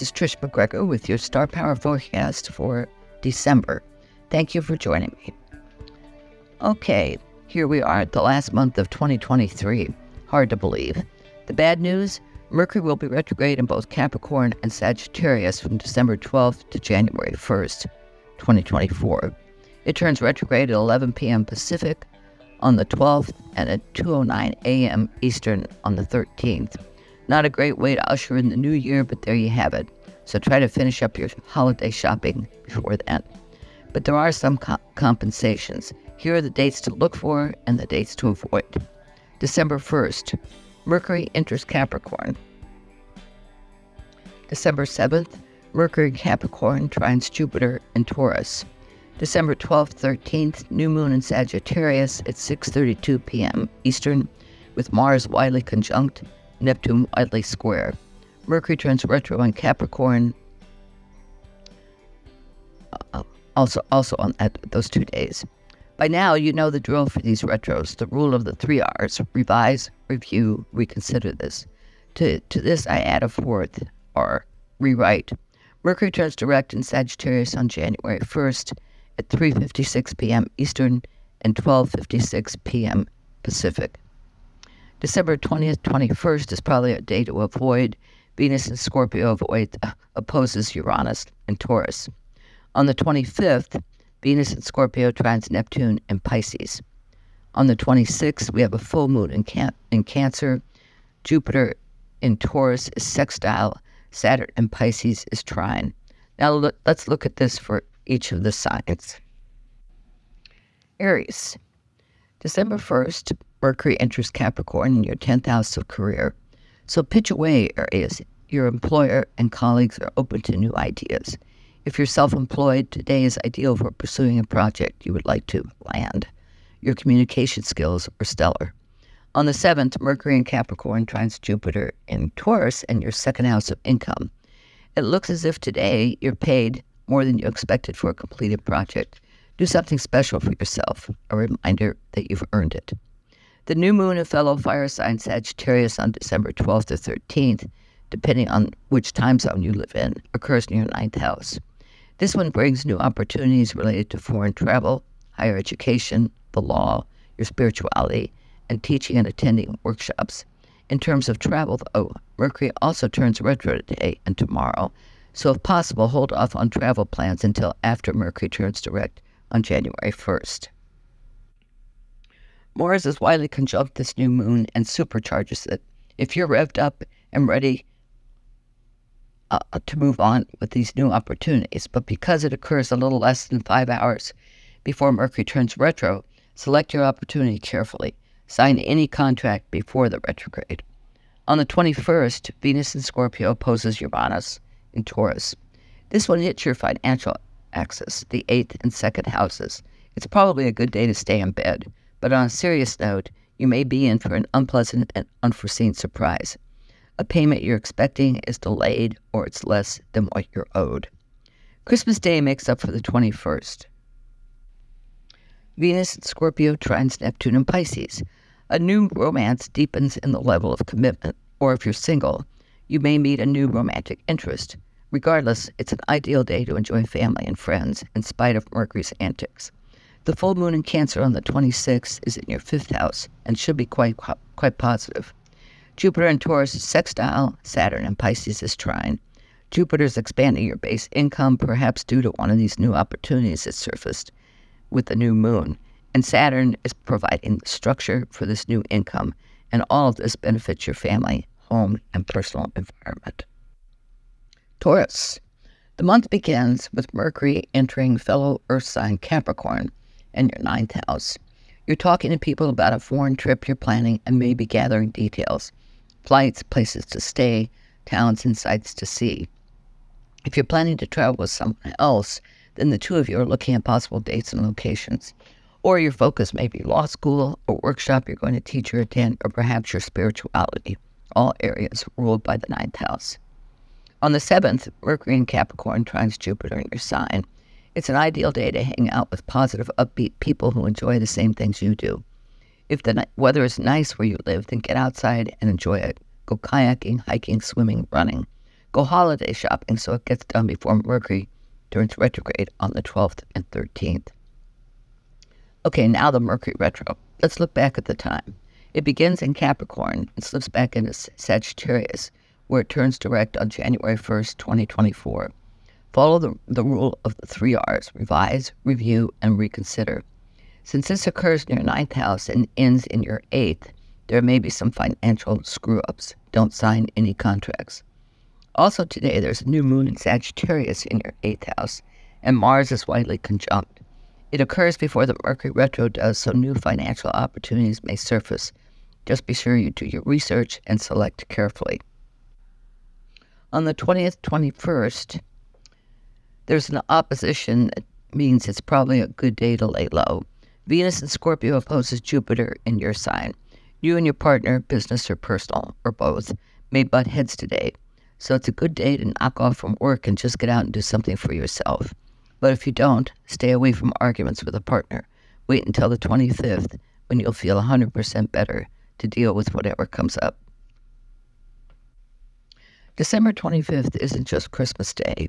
Hi, this is Trish MacGregor with your Star Power forecast for December. Thank you for joining me. Okay, here we are at the last month of 2023. Hard to believe. The bad news Mercury will be retrograde in both Capricorn and Sagittarius from December 12th to January 1st, 2024. It turns retrograde at 11 p.m. Pacific on the 12th and at 2:09 a.m. Eastern on the 13th. Not a great way to usher in the new year, but there you have it. So try to finish up your holiday shopping before then. But there are some co- compensations. Here are the dates to look for and the dates to avoid. December 1st, Mercury enters Capricorn. December 7th, Mercury Capricorn trines Jupiter in Taurus. December 12th, 13th, new moon in Sagittarius at 6:32 p.m. Eastern with Mars widely conjunct Neptune widely square. Mercury turns retro in Capricorn. Uh, also, also on at those two days. By now, you know the drill for these retros. The rule of the three R's: revise, review, reconsider. This. To to this, I add a fourth R: rewrite. Mercury turns direct in Sagittarius on January 1st at 3:56 p.m. Eastern and 12:56 p.m. Pacific. December 20th, 21st is probably a day to avoid. Venus in Scorpio avoid, uh, opposes Uranus in Taurus. On the 25th, Venus in Scorpio trines Neptune in Pisces. On the 26th, we have a full moon in, can- in Cancer. Jupiter in Taurus is sextile. Saturn in Pisces is trine. Now let's look at this for each of the signs. Aries. December 1st, Mercury enters Capricorn in your 10th house of career. So pitch away Aries. Your employer and colleagues are open to new ideas. If you're self employed, today is ideal for pursuing a project you would like to land. Your communication skills are stellar. On the 7th, Mercury in Capricorn trines Jupiter in Taurus in your second house of income. It looks as if today you're paid more than you expected for a completed project. Do something special for yourself, a reminder that you've earned it. The new moon in fellow fire sign Sagittarius on December 12th to 13th, depending on which time zone you live in, occurs in your ninth house. This one brings new opportunities related to foreign travel, higher education, the law, your spirituality, and teaching and attending workshops. In terms of travel, though, Mercury also turns retro today and tomorrow, so if possible, hold off on travel plans until after Mercury turns direct on January 1st. Mars is widely conjunct this new moon and supercharges it. If you're revved up and ready uh, to move on with these new opportunities, but because it occurs a little less than five hours before Mercury turns retro, select your opportunity carefully. Sign any contract before the retrograde. On the 21st, Venus in Scorpio opposes Uranus in Taurus. This one hits your financial axis, the eighth and second houses. It's probably a good day to stay in bed. But on a serious note, you may be in for an unpleasant and unforeseen surprise. A payment you're expecting is delayed or it's less than what you're owed. Christmas Day makes up for the 21st. Venus in Scorpio trines Neptune in Pisces. A new romance deepens in the level of commitment, or if you're single, you may meet a new romantic interest. Regardless, it's an ideal day to enjoy family and friends in spite of Mercury's antics. The full moon in Cancer on the 26th is in your fifth house and should be quite quite positive. Jupiter in Taurus is sextile, Saturn in Pisces is trine. Jupiter is expanding your base income, perhaps due to one of these new opportunities that surfaced with the new moon. And Saturn is providing structure for this new income, and all of this benefits your family, home, and personal environment. Taurus. The month begins with Mercury entering fellow Earth sign Capricorn and your ninth house. You're talking to people about a foreign trip you're planning and maybe gathering details flights, places to stay, towns, and sights to see. If you're planning to travel with someone else, then the two of you are looking at possible dates and locations. Or your focus may be law school or workshop you're going to teach or attend, or perhaps your spirituality, all areas ruled by the ninth house. On the 7th, Mercury in Capricorn trines Jupiter in your sign. It's an ideal day to hang out with positive, upbeat people who enjoy the same things you do. If the weather is nice where you live, then get outside and enjoy it. Go kayaking, hiking, swimming, running. Go holiday shopping so it gets done before Mercury turns retrograde on the 12th and 13th. Okay, now the Mercury retro. Let's look back at the time. It begins in Capricorn and slips back into Sagittarius, where it turns direct on January 1st, 2024. Follow the, the rule of the three R's revise, review, and reconsider. Since this occurs in your ninth house and ends in your eighth, there may be some financial screw ups. Don't sign any contracts. Also, today there's a new moon in Sagittarius in your eighth house, and Mars is widely conjunct. It occurs before the Mercury retro does, so new financial opportunities may surface. Just be sure you do your research and select carefully. On the 20th, 21st, there's an opposition that means it's probably a good day to lay low. Venus in Scorpio opposes Jupiter in your sign. You and your partner, business or personal, or both, may butt heads today. So it's a good day to knock off from work and just get out and do something for yourself. But if you don't, stay away from arguments with a partner. Wait until the 25th when you'll feel 100% better to deal with whatever comes up. December 25th isn't just Christmas Day.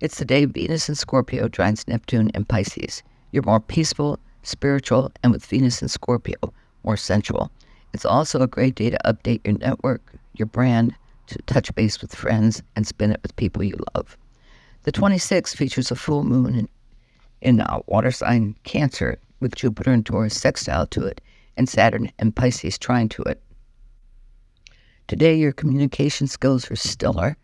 It's the day Venus in Scorpio joins Neptune in Pisces. You're more peaceful, spiritual, and with Venus in Scorpio, more sensual. It's also a great day to update your network, your brand, to touch base with friends, and spend it with people you love. The 26th features a full moon in, in uh, water sign Cancer with Jupiter and Taurus sextile to it, and Saturn and Pisces trine to it. Today, your communication skills are stellar,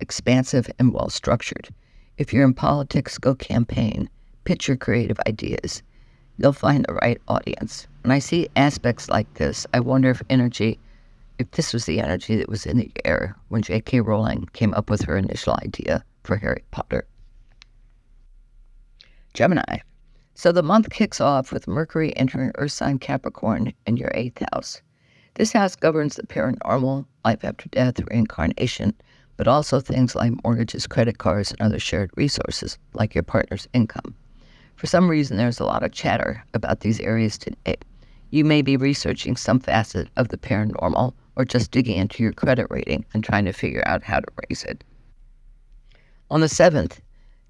expansive, and well structured. If you're in politics, go campaign, pitch your creative ideas, You'll find the right audience. When I see aspects like this, I wonder if energy, if this was the energy that was in the air when J.K. Rowling came up with her initial idea for Harry Potter. Gemini. So the month kicks off with Mercury entering Earth sign Capricorn in your eighth house. This house governs the paranormal, life after death, reincarnation, but also things like mortgages, credit cards, and other shared resources, like your partner's income. For some reason, there's a lot of chatter about these areas today. You may be researching some facet of the paranormal or just digging into your credit rating and trying to figure out how to raise it. On the 7th,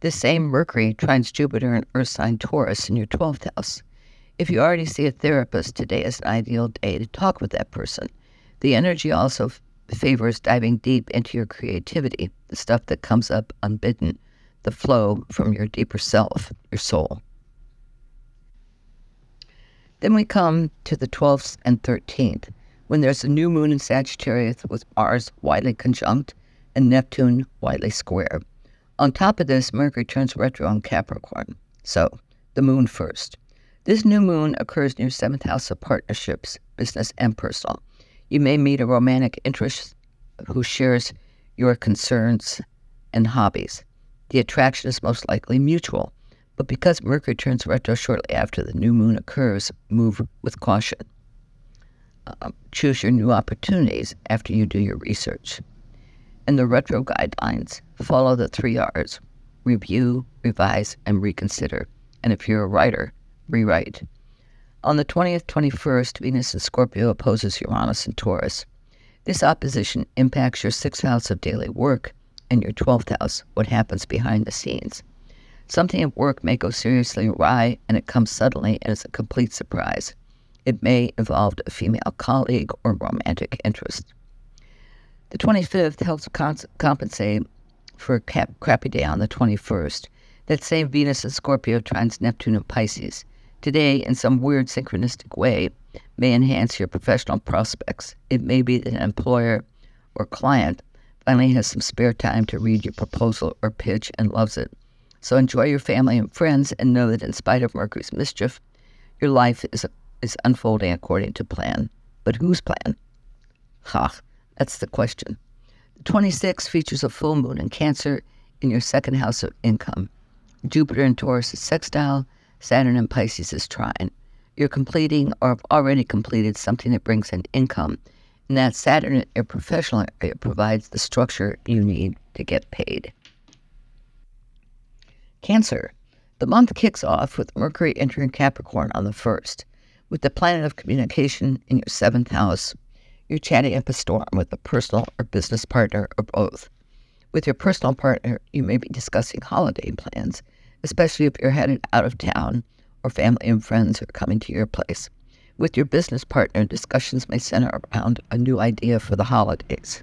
this same Mercury trines Jupiter in Earth sign Taurus in your 12th house. If you already see a therapist, today is an ideal day to talk with that person. The energy also favors diving deep into your creativity, the stuff that comes up unbidden, the flow from your deeper self, your soul. Then we come to the 12th and 13th, when there's a new moon in Sagittarius with Mars widely conjunct and Neptune widely square. On top of this, Mercury turns retro in Capricorn. So, the moon first. This new moon occurs your seventh house of partnerships, business and personal. You may meet a romantic interest who shares your concerns and hobbies. The attraction is most likely mutual, but because Mercury turns retro shortly after the new moon occurs, move with caution. Uh, choose your new opportunities after you do your research. And the retro guidelines follow the three R's review, revise, and reconsider. And if you're a writer, rewrite. On the 20th, 21st, Venus in Scorpio opposes Uranus in Taurus. This opposition impacts your sixth house of daily work and your 12th house, what happens behind the scenes. Something at work may go seriously awry and it comes suddenly and is a complete surprise. It may involve a female colleague or romantic interest. The 25th helps compensate for a cap- crappy day on the 21st. That same Venus in Scorpio trines Neptune in Pisces. Today, in some weird synchronistic way, may enhance your professional prospects. It may be that an employer or client finally has some spare time to read your proposal or pitch and loves it. So enjoy your family and friends and know that in spite of Mercury's mischief, your life is, is unfolding according to plan. But whose plan? Ha, that's the question. The 26th features a full moon in Cancer in your second house of income. Jupiter in Taurus is sextile, Saturn in Pisces is trine. You're completing or have already completed something that brings in income and that Saturn, in your professional area, provides the structure you need to get paid. Cancer. The month kicks off with Mercury entering Capricorn on the 1st. With the planet of communication in your seventh house, you're chatting up a storm with a personal or business partner or both. With your personal partner, you may be discussing holiday plans, especially if you're headed out of town or family and friends are coming to your place. With your business partner, discussions may center around a new idea for the holidays.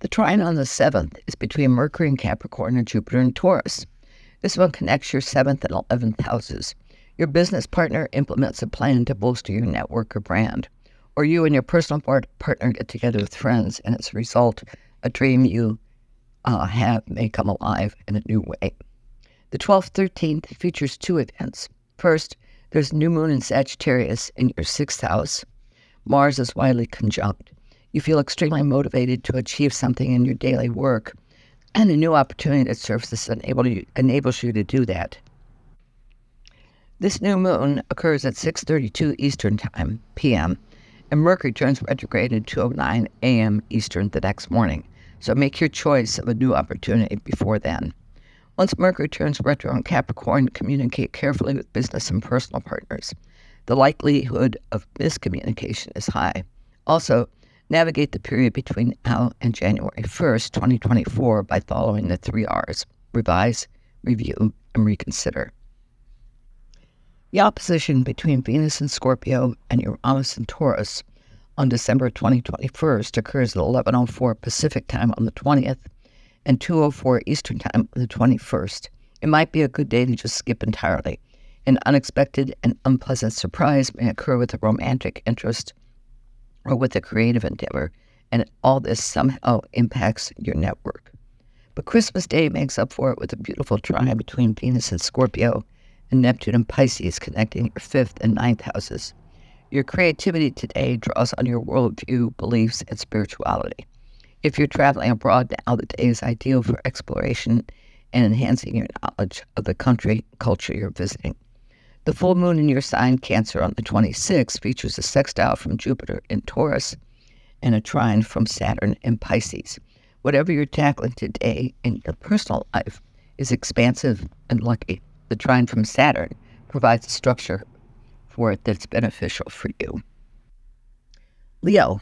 The trine on the 7th is between Mercury and Capricorn and Jupiter and Taurus. This one connects your 7th and 11th houses. Your business partner implements a plan to bolster your network or brand. Or you and your personal partner get together with friends, and as a result, a dream you uh, have may come alive in a new way. The 12th, 13th features two events. First, there's new moon in Sagittarius in your sixth house. Mars is widely conjunct. You feel extremely motivated to achieve something in your daily work, and a new opportunity that surfaces enable you, enables you to do that. This new moon occurs at 6:32 Eastern Time (p.m.), and Mercury turns retrograde at 2:09 a.m. Eastern the next morning. So make your choice of a new opportunity before then. Once Mercury turns retro in Capricorn, communicate carefully with business and personal partners. The likelihood of miscommunication is high. Also, navigate the period between now and January 1st, 2024 by following the three R's revise, review, and reconsider. The opposition between Venus and Scorpio and Uranus and Taurus on December 2021st occurs at 11:04 Pacific time on the 20th and 2:04 Eastern time on the 21st. It might be a good day to just skip entirely. An unexpected and unpleasant surprise may occur with a romantic interest or with a creative endeavor, and all this somehow impacts your network. But Christmas Day makes up for it with a beautiful trine between Venus and Scorpio and Neptune and Pisces connecting your fifth and ninth houses. Your creativity today draws on your worldview, beliefs, and spirituality. If you're traveling abroad now, the day is ideal for exploration and enhancing your knowledge of the country culture you're visiting. The full moon in your sign, Cancer, on the 26th features a sextile from Jupiter in Taurus and a trine from Saturn in Pisces. Whatever you're tackling today in your personal life is expansive and lucky. The trine from Saturn provides structure for it that's beneficial for you. Leo,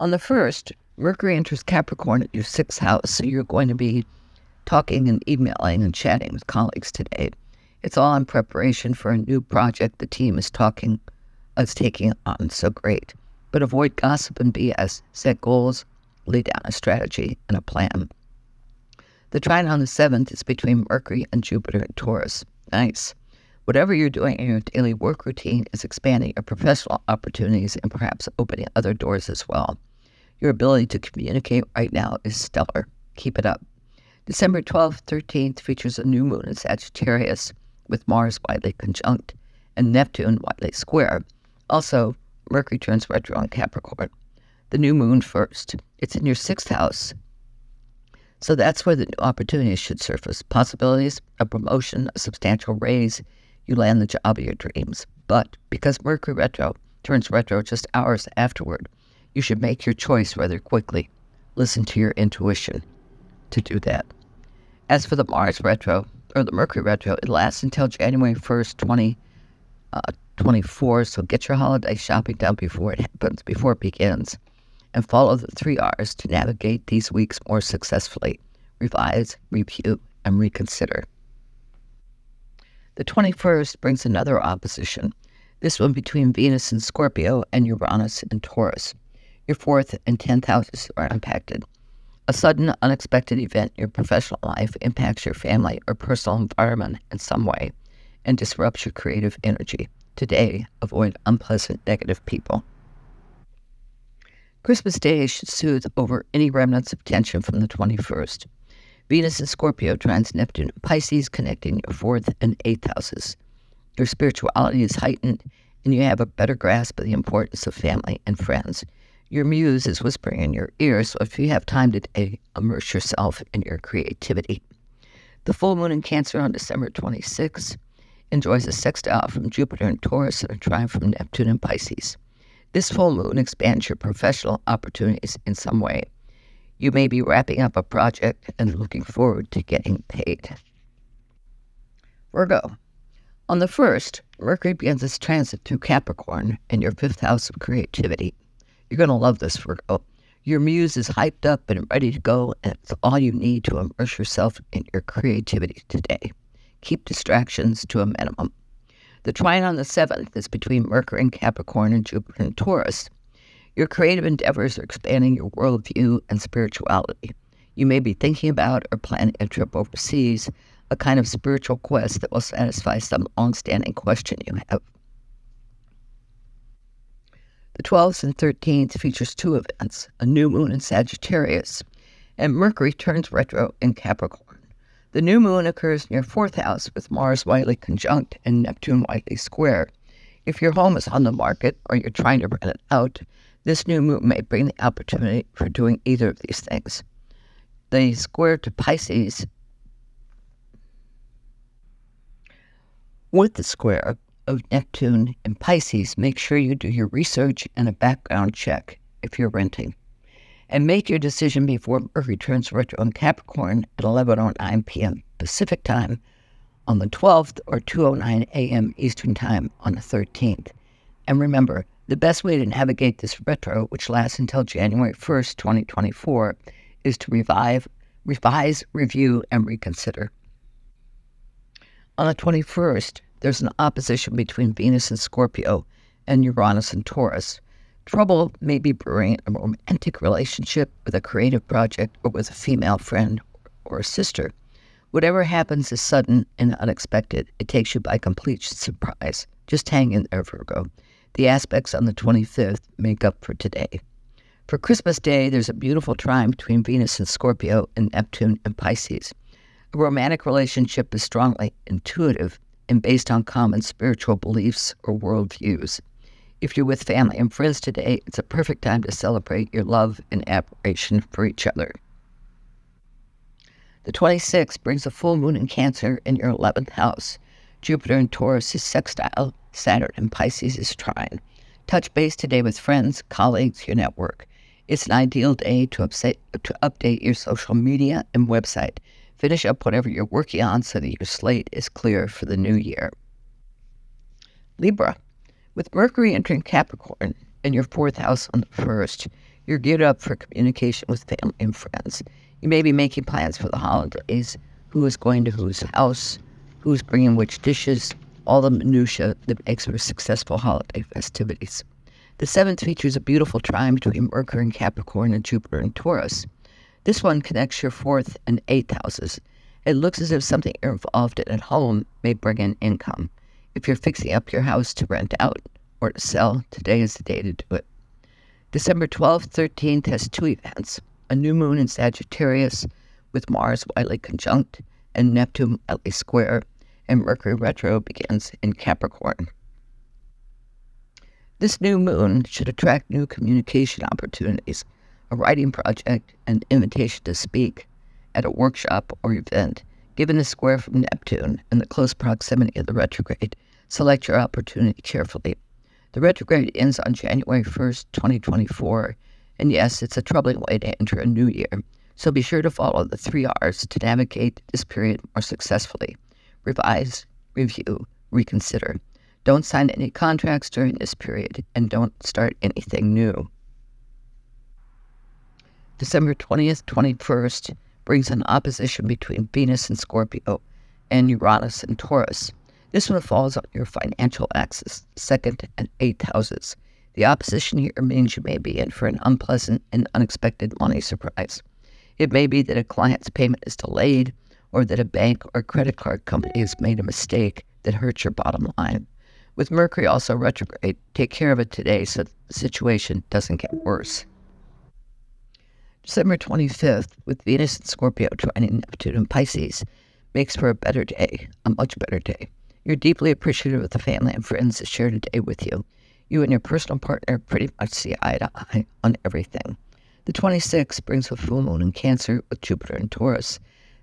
on the 1st, Mercury enters Capricorn at your sixth house, so you're going to be talking and emailing and chatting with colleagues today. It's all in preparation for a new project the team is talking is taking on. So great. But avoid gossip and BS. Set goals, lay down a strategy and a plan. The trine on the seventh is between Mercury and Jupiter in Taurus. Nice. Whatever you're doing in your daily work routine is expanding your professional opportunities and perhaps opening other doors as well. Your ability to communicate right now is stellar. Keep it up. December 12th, 13th features a new moon in Sagittarius with Mars widely conjunct and Neptune widely square. Also, Mercury turns retro in Capricorn. The new moon first. It's in your sixth house. So that's where the new opportunities should surface. Possibilities, a promotion, a substantial raise. You land the job of your dreams. But because Mercury retro turns retro just hours afterward, you should make your choice rather quickly. Listen to your intuition to do that. As for the Mars retro, or the Mercury retro, it lasts until January 1st, 2024. Uh, so get your holiday shopping done before it happens, before it begins. And follow the three R's to navigate these weeks more successfully revise, review, and reconsider. The 21st brings another opposition, this one between Venus and Scorpio and Uranus and Taurus. Your fourth and tenth houses are impacted. A sudden, unexpected event in your professional life impacts your family or personal environment in some way and disrupts your creative energy. Today, avoid unpleasant negative people. Christmas Day should soothe over any remnants of tension from the 21st. Venus and Scorpio trines Neptune and Pisces, connecting your fourth and eighth houses. Your spirituality is heightened, and you have a better grasp of the importance of family and friends. Your muse is whispering in your ear, so if you have time today, immerse yourself in your creativity. The full moon in Cancer on December 26th enjoys a sextile from Jupiter and Taurus and a trine from Neptune and Pisces. This full moon expands your professional opportunities in some way. You may be wrapping up a project and looking forward to getting paid. Virgo. On the 1st, Mercury begins its transit through Capricorn in your fifth house of creativity. You're going to love this, Virgo. Your muse is hyped up and ready to go, and it's all you need to immerse yourself in your creativity today. Keep distractions to a minimum. The trine on the 7th is between Mercury and Capricorn and Jupiter and Taurus. Your creative endeavors are expanding your worldview and spirituality. You may be thinking about or planning a trip overseas, a kind of spiritual quest that will satisfy some long-standing question you have. The 12th and 13th features two events, a new moon in Sagittarius, and Mercury turns retro in Capricorn. The new moon occurs near 4th house with Mars widely conjunct and Neptune widely square. If your home is on the market or you're trying to rent it out, this new moon may bring the opportunity for doing either of these things. The square to Pisces with the square of Neptune and Pisces, make sure you do your research and a background check if you're renting. And make your decision before Mercury turns retro in Capricorn at 11.09 p.m. Pacific Time on the 12th or 2.09 a.m. Eastern Time on the 13th. And remember, the best way to navigate this retro, which lasts until January 1st, 2024, is to revive, revise, review, and reconsider. On the 21st, there's an opposition between Venus and Scorpio and Uranus and Taurus. Trouble may be brewing in a romantic relationship with a creative project or with a female friend or a sister. Whatever happens is sudden and unexpected. It takes you by complete surprise. Just hang in there, Virgo. The aspects on the 25th make up for today. For Christmas Day, there's a beautiful trine between Venus and Scorpio and Neptune and Pisces. A romantic relationship is strongly intuitive and based on common spiritual beliefs or worldviews. If you're with family and friends today, it's a perfect time to celebrate your love and admiration for each other. The 26th brings a full moon in Cancer in your 11th house. Jupiter in Taurus is sextile, Saturn in Pisces is trine. Touch base today with friends, colleagues, your network. It's an ideal day to, upset, to update your social media and website Finish up whatever you're working on so that your slate is clear for the new year. Libra, with Mercury entering Capricorn in your fourth house on the first, you're geared up for communication with family and friends. You may be making plans for the holidays, who is going to whose house, who's bringing which dishes, all the minutiae that makes for successful holiday festivities. The seventh features a beautiful trine between Mercury and Capricorn and Jupiter and Taurus. This one connects your fourth and eighth houses. It looks as if something involved in at home may bring in income. If you're fixing up your house to rent out or to sell, today is the day to do it. December 12th, 13th has two events a new moon in Sagittarius with Mars widely conjunct and Neptune widely square, and Mercury retro begins in Capricorn. This new moon should attract new communication opportunities a writing project, an invitation to speak at a workshop or event, given the square from Neptune and the close proximity of the retrograde, select your opportunity carefully. The retrograde ends on January 1st, 2024, and yes, it's a troubling way to enter a new year, so be sure to follow the three R's to navigate this period more successfully. Revise, review, reconsider. Don't sign any contracts during this period, and don't start anything new. December 20th, 21st brings an opposition between Venus and Scorpio and Uranus and Taurus. This one falls on your financial axis, second and eighth houses. The opposition here means you may be in for an unpleasant and unexpected money surprise. It may be that a client's payment is delayed or that a bank or credit card company has made a mistake that hurts your bottom line. With Mercury also retrograde, take care of it today so the situation doesn't get worse. December 25th, with Venus and Scorpio trining Neptune and Pisces, makes for a better day, a much better day. You're deeply appreciative of the family and friends that shared a day with you. You and your personal partner pretty much see eye to eye on everything. The 26th brings a full moon in Cancer with Jupiter and Taurus,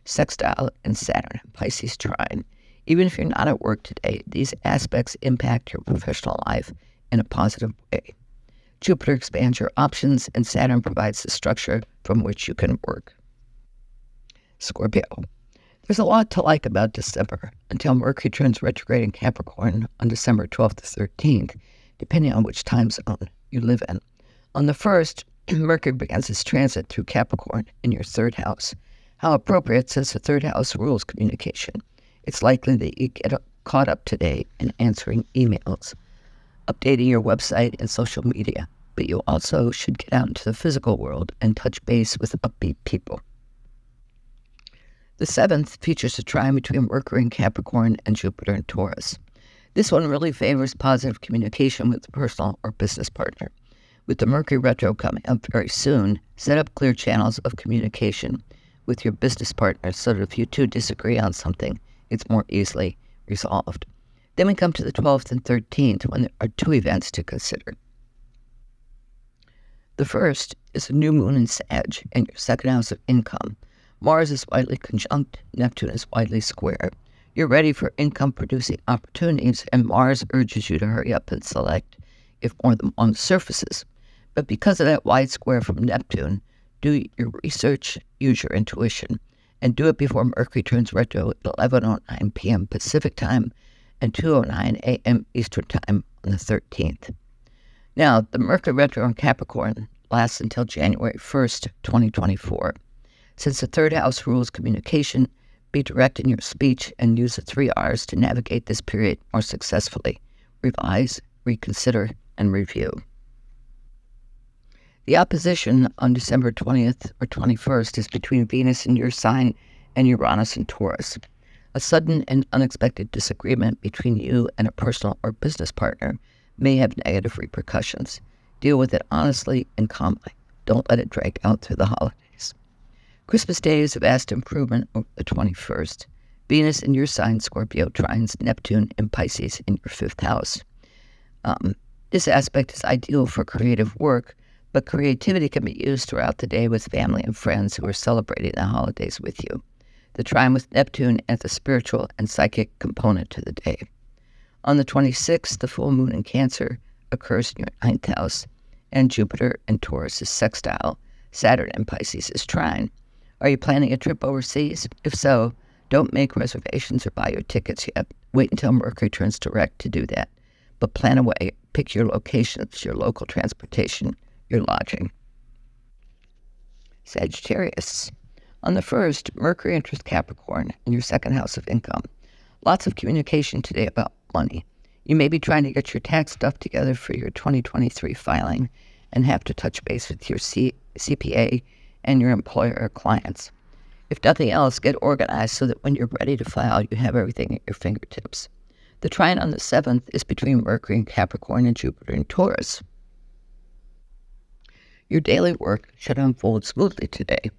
sextile and Saturn and Pisces trine. Even if you're not at work today, these aspects impact your professional life in a positive way. Jupiter expands your options, and Saturn provides the structure from which you can work. Scorpio. There's a lot to like about December until Mercury turns retrograde in Capricorn on December 12th to 13th, depending on which time zone you live in. On the 1st, Mercury begins its transit through Capricorn in your third house. How appropriate since the third house rules communication. It's likely that you get caught up today in answering emails, updating your website and social media, but you also should get out into the physical world and touch base with upbeat people. The seventh features a trine between Mercury and Capricorn and Jupiter and Taurus. This one really favors positive communication with the personal or business partner. With the Mercury retro coming up very soon, set up clear channels of communication with your business partner so that if you two disagree on something, it's more easily resolved. Then we come to the 12th and 13th when there are two events to consider. The first is a new moon in Sag in your second house of income. Mars is widely conjunct, Neptune is widely square. You're ready for income producing opportunities, and Mars urges you to hurry up and select if more of them on surfaces. But because of that wide square from Neptune, do your research, use your intuition, and do it before Mercury turns retro at 11.09 p.m. Pacific Time and 2.09 a.m. Eastern Time on the 13th. Now, the Mercury retro in Capricorn lasts until January 1st, 2024. Since the third house rules communication, be direct in your speech and use the three R's to navigate this period more successfully revise, reconsider, and review. The opposition on December 20th or 21st is between Venus in your sign and Uranus in Taurus. A sudden and unexpected disagreement between you and a personal or business partner may have negative repercussions. Deal with it honestly and calmly. Don't let it drag out through the holidays. Christmas Day is a vast improvement over the 21st. Venus in your sign, Scorpio, trines Neptune in Pisces in your fifth house. Um, this aspect is ideal for creative work but creativity can be used throughout the day with family and friends who are celebrating the holidays with you. The trine with Neptune adds a spiritual and psychic component to the day. On the 26th, the full moon in Cancer occurs in your ninth house, and Jupiter in Taurus is sextile. Saturn in Pisces is trine. Are you planning a trip overseas? If so, don't make reservations or buy your tickets yet. Wait until Mercury turns direct to do that. But plan away, pick your locations, your local transportation, your lodging. Sagittarius. On the first, Mercury enters Capricorn in your second house of income. Lots of communication today about money. You may be trying to get your tax stuff together for your 2023 filing and have to touch base with your C- CPA and your employer or clients. If nothing else, get organized so that when you're ready to file, you have everything at your fingertips. The trine on the 7th is between Mercury and Capricorn and Jupiter and Taurus. Your daily work should unfold smoothly today.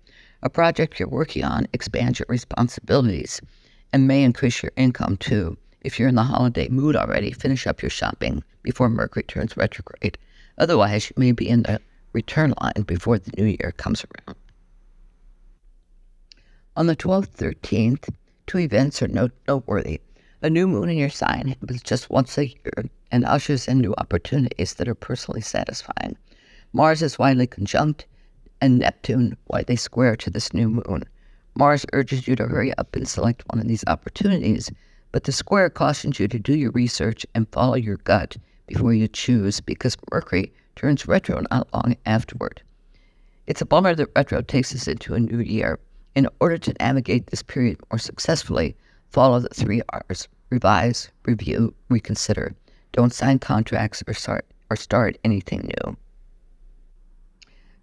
A project you're working on expands your responsibilities and may increase your income too. If you're in the holiday mood already, finish up your shopping before Mercury turns retrograde. Otherwise, you may be in the return line before the new year comes around. On the 12th, 13th, two events are note- noteworthy. A new moon in your sign happens just once a year and ushers in new opportunities that are personally satisfying. Mars is widely conjunct and Neptune widely square to this new moon. Mars urges you to hurry up and select one of these opportunities, but the square cautions you to do your research and follow your gut before you choose because Mercury turns retro not long afterward. It's a bummer that retro takes us into a new year. In order to navigate this period more successfully, follow the three R's revise, review, reconsider. Don't sign contracts or start, or start anything new.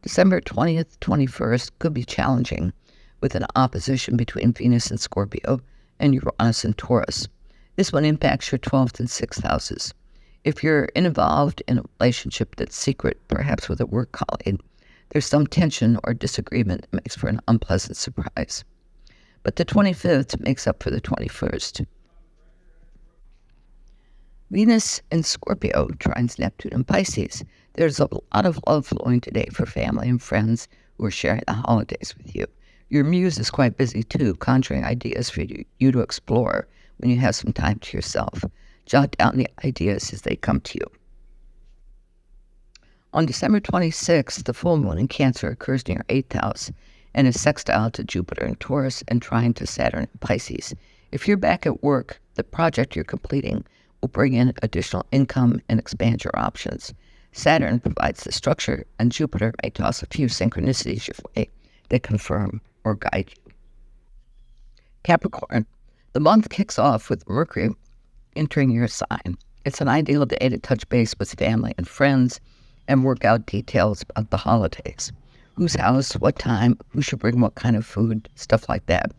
December 20th, 21st could be challenging with an opposition between Venus and Scorpio and Uranus and Taurus. This one impacts your 12th and 6th houses. If you're involved in a relationship that's secret, perhaps with a work colleague, there's some tension or disagreement that makes for an unpleasant surprise. But the 25th makes up for the 21st. Venus in Scorpio trines Neptune and Pisces. There's a lot of love flowing today for family and friends who are sharing the holidays with you. Your muse is quite busy too, conjuring ideas for you, you to explore when you have some time to yourself. Jot down the ideas as they come to you. On December 26th, the full moon in Cancer occurs your eighth house and is sextile to Jupiter in Taurus and trine to Saturn in Pisces. If you're back at work, the project you're completing will bring in additional income and expand your options. Saturn provides the structure, and Jupiter may toss a few synchronicities your way that confirm or guide you. Capricorn, the month kicks off with Mercury entering your sign. It's an ideal day to touch base with family and friends and work out details about the holidays. Whose house, what time, who should bring what kind of food, stuff like that.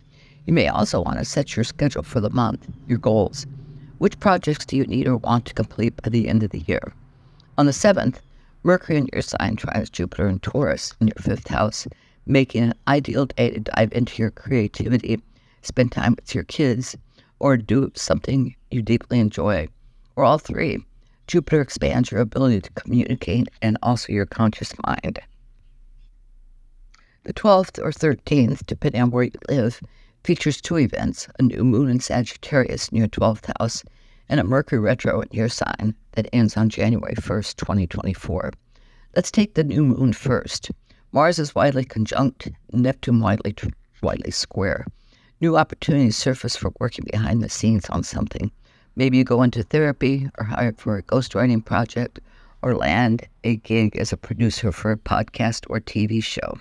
You may also want to set your schedule for the month, your goals. Which projects do you need or want to complete by the end of the year? On the 7th, Mercury in your sign trines Jupiter and Taurus in your fifth house, making an ideal day to dive into your creativity, spend time with your kids, or do something you deeply enjoy, or all three. Jupiter expands your ability to communicate and also your conscious mind. The 12th or 13th, depending on where you live, features two events a new moon in Sagittarius in your 12th house and a Mercury retro in your sign that ends on January 1st, 2024. Let's take the new moon first. Mars is widely conjunct, Neptune widely, widely square. New opportunities surface for working behind the scenes on something. Maybe you go into therapy or hire for a ghostwriting project or land a gig as a producer for a podcast or TV show.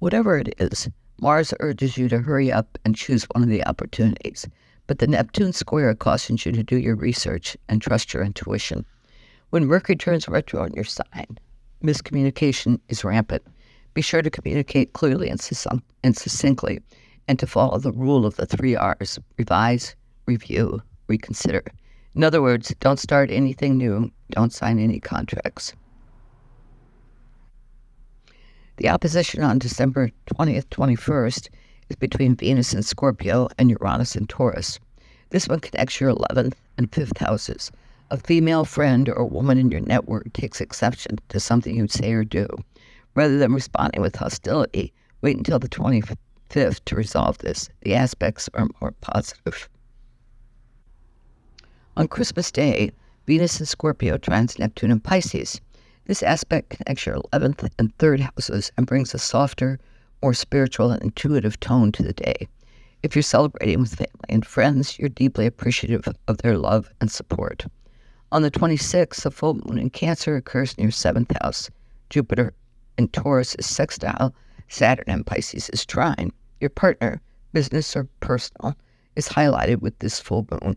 Whatever it is, Mars urges you to hurry up and choose one of the opportunities, but the Neptune square cautions you to do your research and trust your intuition. When Mercury turns retro in your sign, miscommunication is rampant. Be sure to communicate clearly and, succinctly and to follow the rule of the three R's revise, review, reconsider. In other words, don't start anything new, don't sign any contracts. The opposition on December 20th, 21st is between Venus and Scorpio and Uranus and Taurus. This one connects your 11th and 5th houses. A female friend or woman in your network takes exception to something you say or do. Rather than responding with hostility, wait until the 25th to resolve this. The aspects are more positive. On Christmas Day, Venus and Scorpio trans Neptune and Pisces. This aspect connects your 11th and 3rd houses and brings a softer, more spiritual and intuitive tone to the day. If you're celebrating with family and friends, you're deeply appreciative of their love and support. On the 26th, the full moon in Cancer occurs in your 7th house. Jupiter in Taurus is sextile, Saturn in Pisces is trine. Your partner, business or personal, is highlighted with this full moon.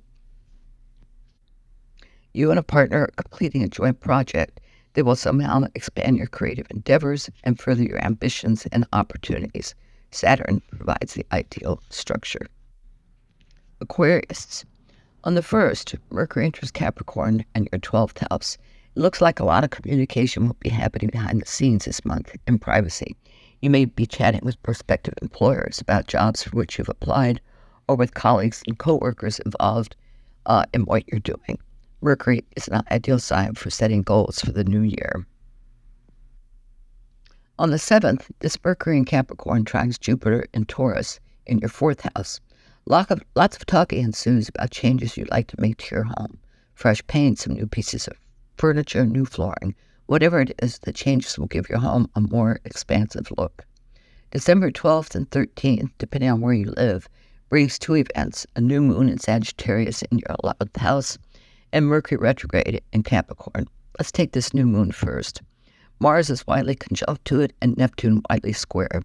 You and a partner are completing a joint project they will somehow expand your creative endeavors and further your ambitions and opportunities. Saturn provides the ideal structure. Aquarius. On the first, Mercury enters Capricorn and your 12th house. It looks like a lot of communication will be happening behind the scenes this month in privacy. You may be chatting with prospective employers about jobs for which you've applied or with colleagues and coworkers involved uh, in what you're doing. Mercury is an ideal sign for setting goals for the new year. On the 7th, this Mercury in Capricorn trines Jupiter in Taurus in your fourth house. Lots of, lots of talking ensues about changes you'd like to make to your home fresh paint, some new pieces of furniture, new flooring. Whatever it is, the changes will give your home a more expansive look. December 12th and 13th, depending on where you live, brings two events a new moon in Sagittarius in your 11th house and Mercury retrograde in Capricorn. Let's take this new moon first. Mars is widely conjunct to it and Neptune widely square.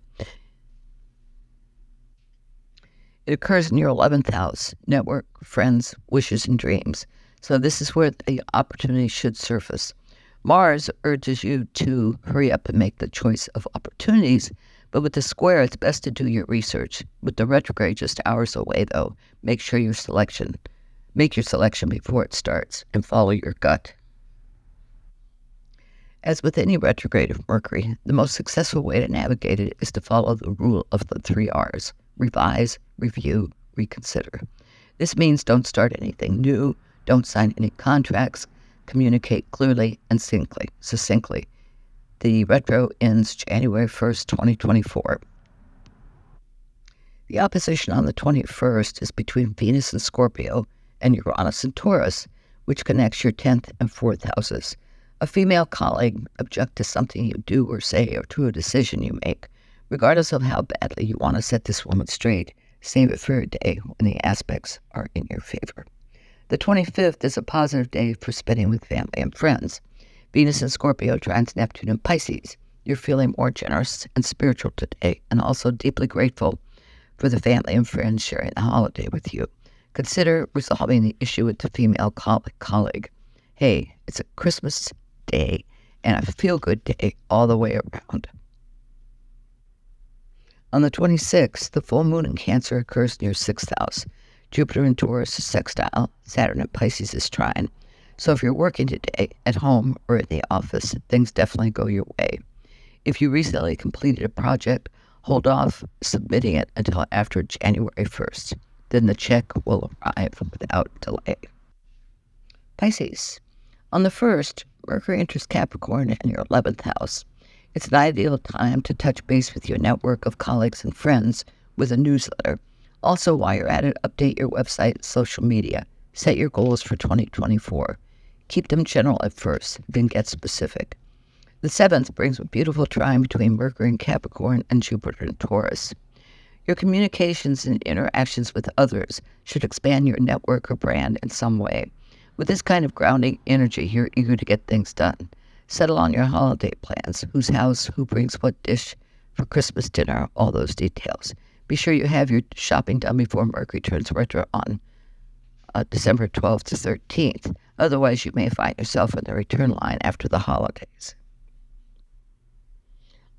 It occurs in your 11th house network, friends, wishes, and dreams. So, this is where the opportunity should surface. Mars urges you to hurry up and make the choice of opportunities, but with the square, it's best to do your research. With the retrograde just hours away, though, make sure your selection Make your selection before it starts and follow your gut. As with any retrograde of Mercury, the most successful way to navigate it is to follow the rule of the three R's revise, review, reconsider. This means don't start anything new, don't sign any contracts, communicate clearly and succinctly. succinctly. The retro ends January 1st, 2024. The opposition on the 21st is between Venus and Scorpio and Uranus and Taurus, which connects your 10th and 4th houses. A female colleague objects to something you do or say or to a decision you make. Regardless of how badly you want to set this woman straight, save it for a day when the aspects are in your favor. The 25th is a positive day for spending with family and friends. Venus in Scorpio trines Neptune in Pisces. You're feeling more generous and spiritual today, and also deeply grateful for the family and friends sharing the holiday with you. Consider resolving the issue with the female colleague. Hey, it's a Christmas day and a feel good day all the way around. On the 26th, the full moon in Cancer occurs near 6th house. Jupiter in Taurus is sextile, Saturn in Pisces is trine. So if you're working today at home or at the office, things definitely go your way. If you recently completed a project, hold off submitting it until after January 1st. Then the check will arrive without delay. Pisces. On the 1st, Mercury enters Capricorn in your 11th house. It's an ideal time to touch base with your network of colleagues and friends with a newsletter. Also, while you're at it, update your website, social media. Set your goals for 2024. Keep them general at first, then get specific. The seventh brings a beautiful trine between Mercury and Capricorn and Jupiter and Taurus. Your communications and interactions with others should expand your network or brand in some way. With this kind of grounding energy, you're eager to get things done. Settle on your holiday plans whose house, who brings what dish for Christmas dinner, all those details. Be sure you have your shopping done before Mercury turns retro on uh, December 12th to 13th. Otherwise, you may find yourself in the return line after the holidays.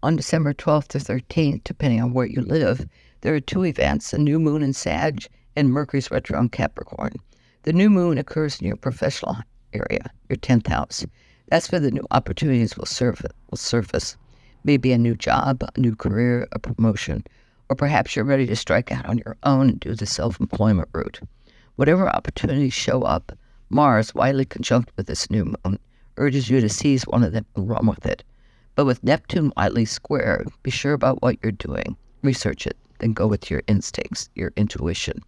On December 12th to 13th, depending on where you live, there are two events a new moon in Sag and Mercury's retro in Capricorn. The new moon occurs in your professional area, your 10th house. That's where the new opportunities will, surface. will surface. Maybe a new job, a new career, a promotion, or perhaps you're ready to strike out on your own and do the self employment route. Whatever opportunities show up, Mars, widely conjunct with this new moon, urges you to seize one of them and run with it. But with Neptune widely square, be sure about what you're doing, research it, then go with your instincts, your intuition.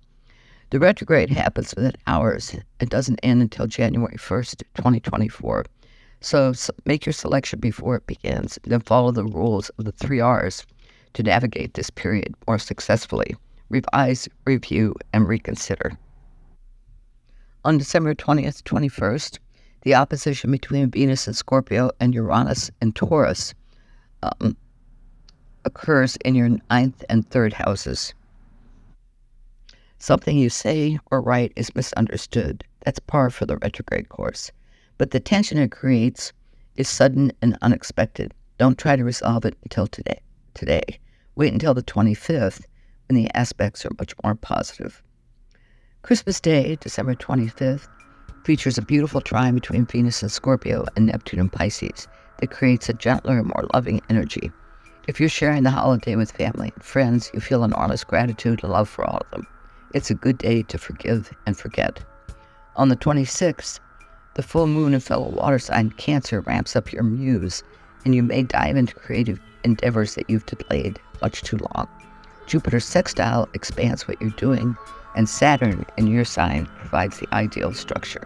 The retrograde happens within hours. It doesn't end until January 1st, 2024. So, make your selection before it begins, then follow the rules of the three R's to navigate this period more successfully. Revise, review, and reconsider. On December 20th, 21st, the opposition between Venus and Scorpio and Uranus and Taurus um, occurs in your ninth and third houses. Something you say or write is misunderstood. That's par for the retrograde course but the tension it creates is sudden and unexpected. Don't try to resolve it until today. Today, wait until the 25th when the aspects are much more positive. Christmas Day, December 25th, features a beautiful trine between Venus and Scorpio and Neptune and Pisces that creates a gentler, more loving energy. If you're sharing the holiday with family and friends, you feel enormous gratitude and love for all of them. It's a good day to forgive and forget. On the 26th, the full moon in fellow water sign Cancer ramps up your muse, and you may dive into creative endeavors that you've delayed much too long. Jupiter's sextile expands what you're doing, and Saturn in your sign provides the ideal structure.